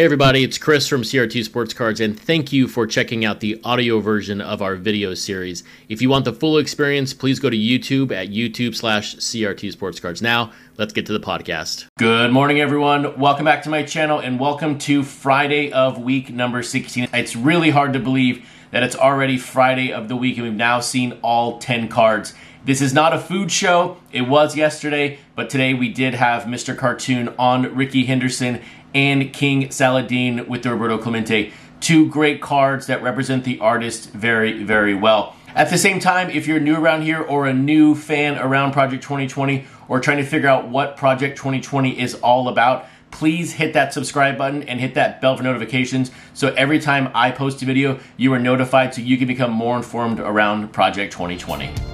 Hey everybody, it's Chris from CRT Sports Cards, and thank you for checking out the audio version of our video series. If you want the full experience, please go to YouTube at YouTube slash CRT Sports Cards. Now, let's get to the podcast. Good morning, everyone. Welcome back to my channel, and welcome to Friday of week number 16. It's really hard to believe that it's already Friday of the week, and we've now seen all 10 cards. This is not a food show. It was yesterday, but today we did have Mr. Cartoon on Rickey Henderson and King Saladeen with Roberto Clemente. Two great cards that represent the artist very, very well. At the same time, if you're new around here or a new fan around Project 2020 or trying to figure out what Project 2020 is all about, please hit that subscribe button and hit that bell for notifications so every time I post a video, you are notified so you can become more informed around Project 2020.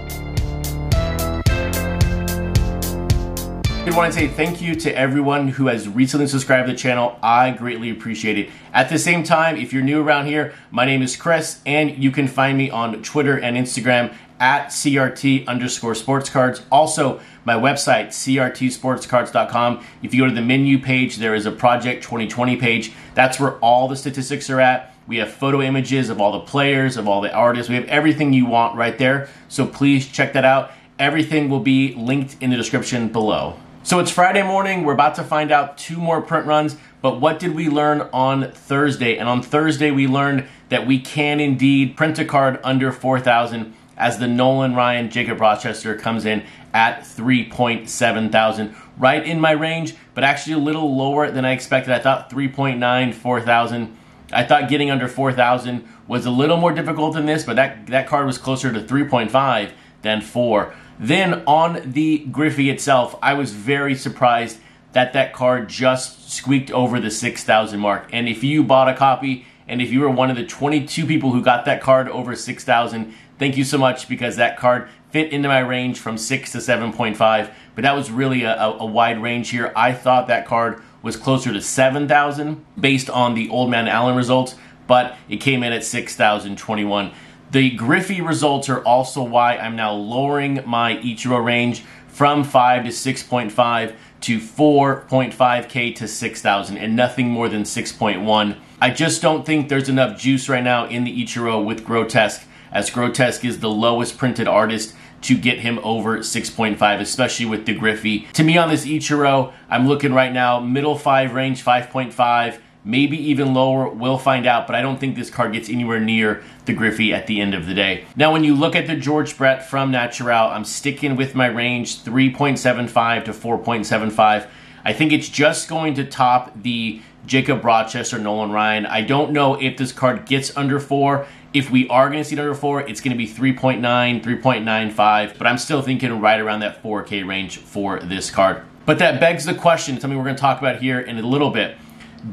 I want to say thank you to everyone who has recently subscribed to the channel. I greatly appreciate it. At the same time, if you're new around here, my name is Chris, and you can find me on Twitter and Instagram at CRT underscore sports cards. Also, my website, crtsportscards.com. If you go to the menu page, there is a Project 2020 page. That's where all the statistics are at. We have photo images of all the players, of all the artists. We have everything you want right there. So please check that out. Everything will be linked in the description below. So it's Friday morning. We're about to find out two more print runs. But what did we learn on Thursday? And on Thursday, we learned that we can indeed print a card under 4,000 as the Nolan Ryan Jacob Rochester comes in at 3.7 thousand. Right in my range, but actually a little lower than I expected. I thought 3.9, 4,000. I thought getting under 4,000 was a little more difficult than this, but that, that card was closer to 3.5 than 4. Then on the Griffey itself, I was very surprised that that card just squeaked over the 6,000 mark. And if you bought a copy, and if you were one of the 22 people who got that card over 6,000, thank you so much because that card fit into my range from 6 to 7.5. But that was really a, a wide range here. I thought that card was closer to 7,000 based on the Old Man Allen results, but it came in at 6,021. The Griffey results are also why I'm now lowering my Ichiro range from 5 to 6.5 to 4.5k to 6,000 and nothing more than 6.1. I just don't think there's enough juice right now in the Ichiro with Grotesk, as Grotesk is the lowest printed artist to get him over 6.5, especially with the Griffey. To me on this Ichiro, I'm looking right now middle 5 range, 5.5 maybe even lower. We'll find out, but I don't think this card gets anywhere near the Griffey at the end of the day. Now, when you look at the George Brett from Natural, I'm sticking with my range 3.75 to 4.75. I think it's just going to top the Jacob Rochester, Nolan Ryan. I don't know if this card gets under 4. If we are going to see it under 4, it's going to be 3.9, 3.95, but I'm still thinking right around that 4K range for this card. But that begs the question, something we're going to talk about here in a little bit.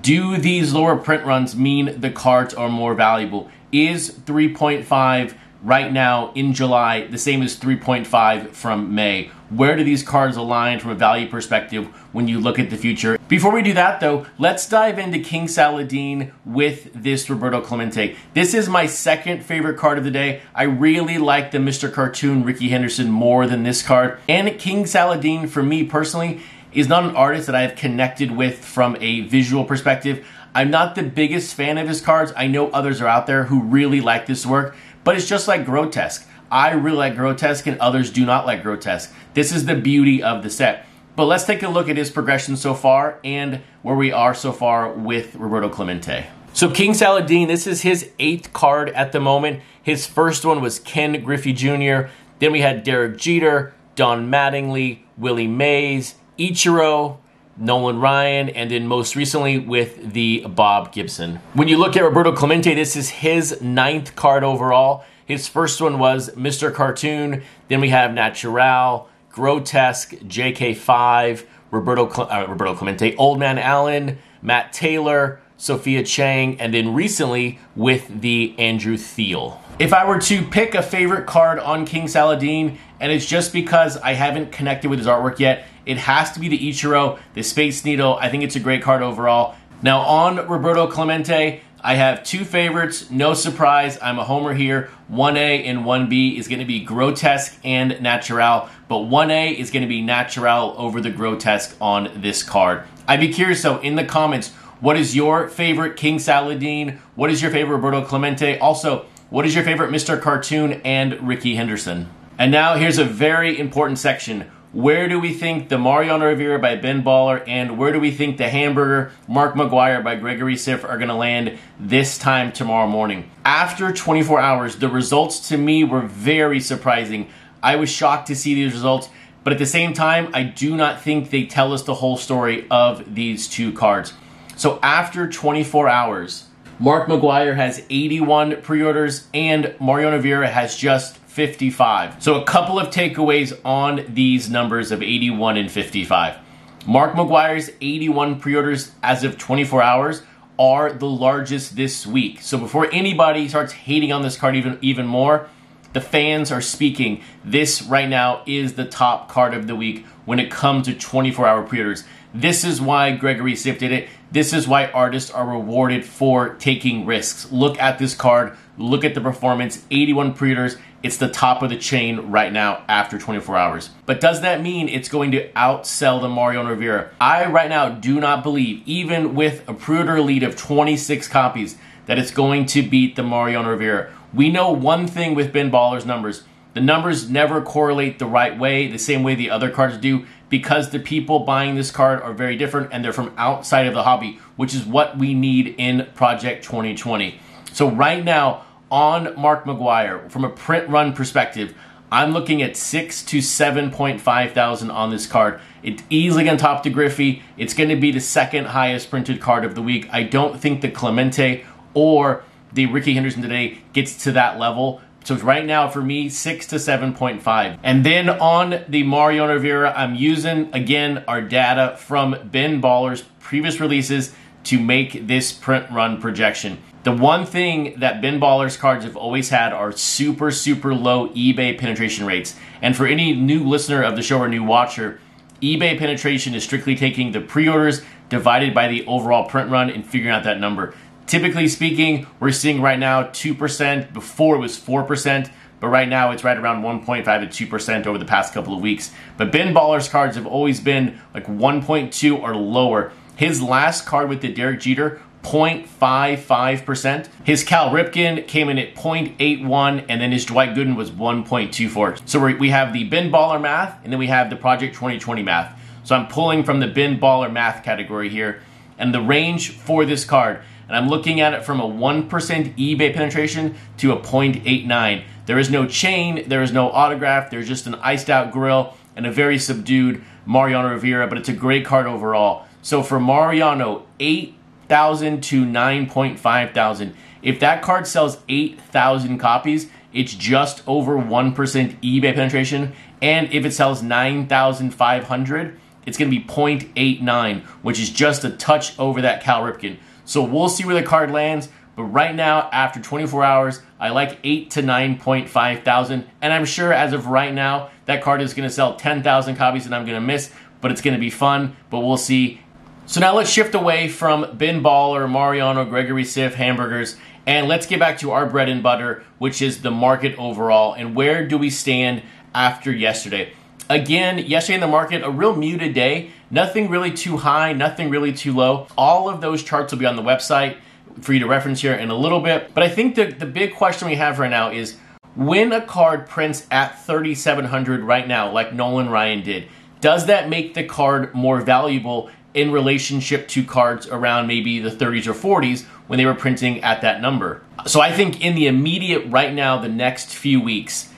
Do these lower print runs mean the cards are more valuable? Is 3.5 right now in July the same as 3.5 from May? Where do these cards align from a value perspective when you look at the future? Before we do that though, let's dive into King Saladeen with this Roberto Clemente. This is my second favorite card of the day. I really like the Mr. Cartoon Rickey Henderson more than this card. And King Saladeen, for me personally, is not an artist that I have connected with from a visual perspective. I'm not the biggest fan of his cards. I know others are out there who really like this work, but it's just like Grotesk. I really like Grotesk and others do not like Grotesk. This is the beauty of the set. But let's take a look at his progression so far and where we are so far with Roberto Clemente. So King Saladeen, this is his eighth card at the moment. His first one was Ken Griffey Jr. Then we had Derek Jeter, Don Mattingly, Willie Mays, Ichiro, Nolan Ryan, and then most recently with the Bob Gibson. When you look at Roberto Clemente, this is his ninth card overall. His first one was Mr. Cartoon. Then we have Natural, Grotesk, JK5, Roberto, uh, Roberto Clemente, Old Man Allen, Matt Taylor, Sophia Chang, and then recently with the Andrew Thiel. If I were to pick a favorite card on King Saladeen, and it's just because I haven't connected with his artwork yet, it has to be the Ichiro, the Space Needle. I think it's a great card overall. Now on Roberto Clemente, I have two favorites. No surprise, I'm a homer here. 1A and 1B is going to be Grotesk and Natural, but 1A is going to be Natural over the Grotesk on this card. I'd be curious though, in the comments, What is your favorite King Saladeen? What is your favorite Roberto Clemente? Also, what is your favorite Mr. Cartoon and Rickey Henderson? And now here's a very important section. Where do we think the Mariano Rivera by Ben Baller and where do we think the Hamburger Mark McGwire by Gregory Siff are going to land this time tomorrow morning? After 24 hours, the results to me were very surprising. I was shocked to see these results, but at the same time, I do not think they tell us the whole story of these two cards. So after 24 hours, Mark McGwire has 81 pre-orders and Mariano Rivera has just 55. So a couple of takeaways on these numbers of 81 and 55. Mark McGwire's 81 pre-orders as of 24 hours are the largest this week. So before anybody starts hating on this card even even more, the fans are speaking. This right now is the top card of the week when it comes to 24-hour pre-orders. This is why Gregory Siff did it. This is why artists are rewarded for taking risks. Look at this card. Look at the performance. 81 pre-orders. It's the top of the chain right now after 24 hours. But does that mean it's going to outsell the Mariano Rivera? I right now do not believe, even with a pre-order lead of 26 copies, that it's going to beat the Mariano Rivera. We know one thing with Ben Baller's numbers. The numbers never correlate the right way, the same way the other cards do, because the people buying this card are very different and they're from outside of the hobby, which is what we need in Project 2020. So right now, on Mark McGwire, from a print run perspective, I'm looking at six to seven point five thousand on this card. It's easily to top the Griffey. It's going to be the second highest printed card of the week. I don't think the Clemente or the Rickey Henderson today gets to that level. So right now for me, six to 7.5. And then on the Mario Rivera, I'm using again our data from Ben Baller's previous releases to make this print run projection. The one thing that Ben Baller's cards have always had are super, super low eBay penetration rates. And for any new listener of the show or new watcher, eBay penetration is strictly taking the pre-orders divided by the overall print run and figuring out that number. Typically speaking, we're seeing right now 2%. Before it was 4%, but right now it's right around 1.5 to 2% over the past couple of weeks. But Ben Baller's cards have always been like 1.2 or lower. His last card with the Derek Jeter 0.55%. His Cal Ripken came in at 0.81, and then his Dwight Gooden was 1.24. So we have the Ben Baller math, and then we have the Project 2020 math. So I'm pulling from the Ben Baller math category here, and the range for this card, and I'm looking at it from a 1% eBay penetration to a 0.89. There is no chain, there is no autograph, there's just an iced out grill and a very subdued Mariano Rivera, but it's a great card overall. So for Mariano, 8,000 to 9.5 thousand. If that card sells 8,000 copies, it's just over 1% eBay penetration. And if it sells 9,500, it's going to be 0.89, which is just a touch over that Cal Ripken. So we'll see where the card lands. But right now, after 24 hours, I like 8 to 9.5 thousand. And I'm sure as of right now, that card is going to sell 10,000 copies and I'm going to miss. But it's going to be fun. But we'll see so now let's shift away from Ben Baller, Mariano, Gregory Siff, hamburgers, and let's get back to our bread and butter, which is the market overall. And where do we stand after yesterday? Again, yesterday in the market, a real muted day. Nothing really too high, nothing really too low. All of those charts will be on the website for you to reference here in a little bit. But I think the, the big question we have right now is when a card prints at 3,700 right now, like Nolan Ryan did, does that make the card more valuable in relationship to cards around maybe the 30s or 40s when they were printing at that number. So I think in the immediate right now, the next few weeks,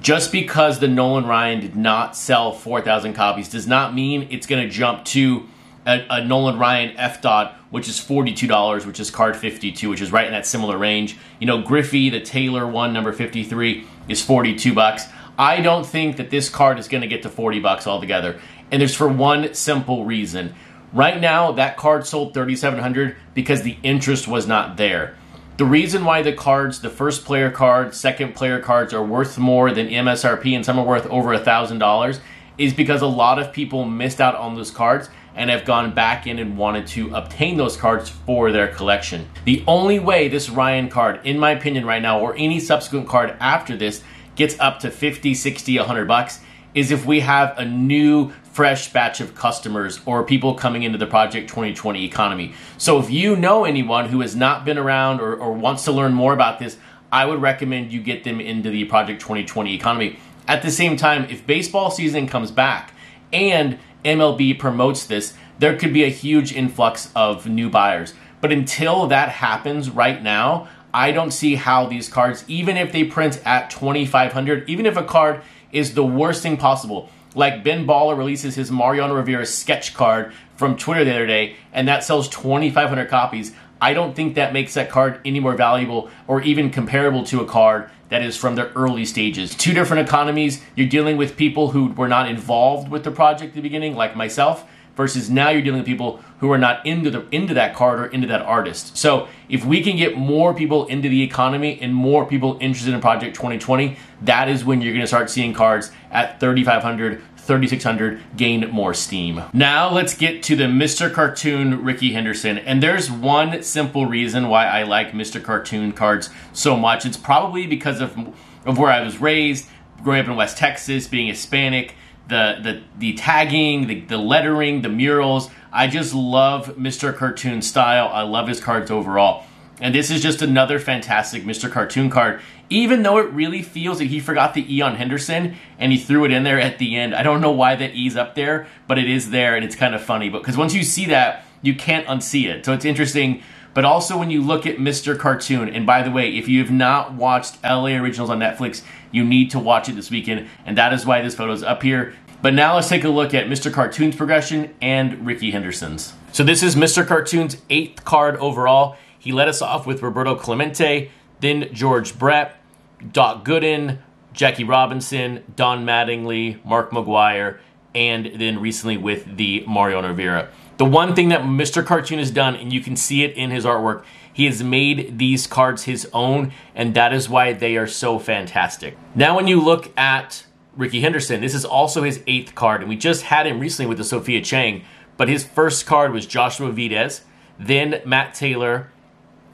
just because the Nolan Ryan did not sell 4,000 copies does not mean it's going to jump to a, a, Nolan Ryan F dot, which is $42, which is card 52, which is right in that similar range. You know, Griffey, the Taylor one, number 53, is 42 bucks. I don't think that this card is going to get to 40 bucks altogether. And there's for one simple reason. Right now, that card sold 3700 because the interest was not there. The reason why the cards, the first player card, second player cards, are worth more than MSRP and some are worth over a $1,000 is because a lot of people missed out on those cards and have gone back in and wanted to obtain those cards for their collection. The only way this Ryan card, in my opinion right now, or any subsequent card after this, gets up to 50, 60, 100 bucks is if we have a new fresh batch of customers or people coming into the Project 2020 economy. So if you know anyone who has not been around or, or wants to learn more about this, I would recommend you get them into the Project 2020 economy. At the same time, if baseball season comes back and MLB promotes this, there could be a huge influx of new buyers. But until that happens right now, I don't see how these cards, even if they print at 2,500, even if a card is the worst thing possible, like Ben Baller releases his Mariano Rivera sketch card from Twitter the other day, and that sells 2,500 copies. I don't think that makes that card any more valuable or even comparable to a card that is from the early stages. Two different economies. You're dealing with people who were not involved with the project at the beginning, like myself, versus now you're dealing with people who are not into the into that card or into that artist. So if we can get more people into the economy and more people interested in Project 2020, that is when you're going to start seeing cards at 3500 3600 gain more steam. Now let's get to the Mr. Cartoon Rickey Henderson. And there's one simple reason why I like Mr. Cartoon cards so much. It's probably because of, of where I was raised, growing up in West Texas, being Hispanic, the the the tagging, the, the lettering, the murals. I just love Mr. Cartoon style. I love his cards overall. And this is just another fantastic Mr. Cartoon card. Even though it really feels that he forgot the E on Henderson and he threw it in there at the end. I don't know why that E's up there, but it is there and it's kind of funny. But because once you see that, you can't unsee it. So it's interesting. But also when you look at Mr. Cartoon, and by the way, if you have not watched LA Originals on Netflix, you need to watch it this weekend, and that is why this photo is up here. But now let's take a look at Mr. Cartoon's progression and Rickey Henderson's. So this is Mr. Cartoon's eighth card overall. He led us off with Roberto Clemente, then George Brett, Doc Gooden, Jackie Robinson, Don Mattingly, Mark McGwire, and then recently with the Mariano Rivera. The one thing that Mr. Cartoon has done, and you can see it in his artwork, he has made these cards his own, and that is why they are so fantastic. Now, when you look at Rickey Henderson, this is also his eighth card, and we just had him recently with the Sophia Chang, but his first card was Joshua Vides, then Matt Taylor,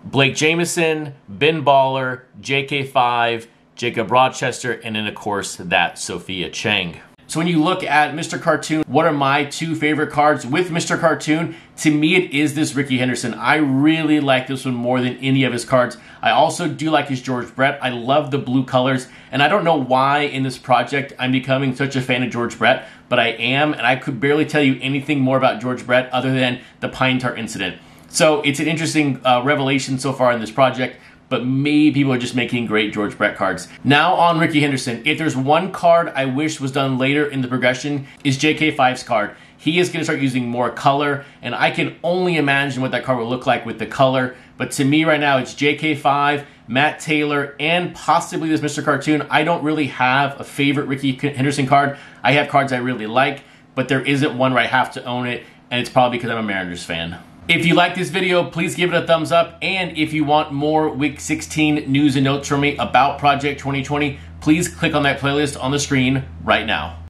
Blake Jamieson, Ben Baller, JK5, Jacob Rochester, and then, of course, that Sophia Chang. So when you look at Mr. Cartoon, what are my two favorite cards with Mr. Cartoon? To me, it is this Rickey Henderson. I really like this one more than any of his cards. I also do like his George Brett. I love the blue colors, and I don't know why in this project I'm becoming such a fan of George Brett, but I am, and I could barely tell you anything more about George Brett other than the Pine Tar incident. So it's an interesting uh, revelation so far in this project, but maybe people are just making great George Brett cards. Now on Rickey Henderson, if there's one card I wish was done later in the progression, is JK5's card. He is going to start using more color, and I can only imagine what that card will look like with the color. But to me right now, it's JK5, Matt Taylor, and possibly this Mr. Cartoon. I don't really have a favorite Rickey Henderson card. I have cards I really like, but there isn't one where I have to own it, and it's probably because I'm a Mariners fan. If you like this video, please give it a thumbs up. And if you want more Week 16 news and notes from me about Project 2020, please click on that playlist on the screen right now.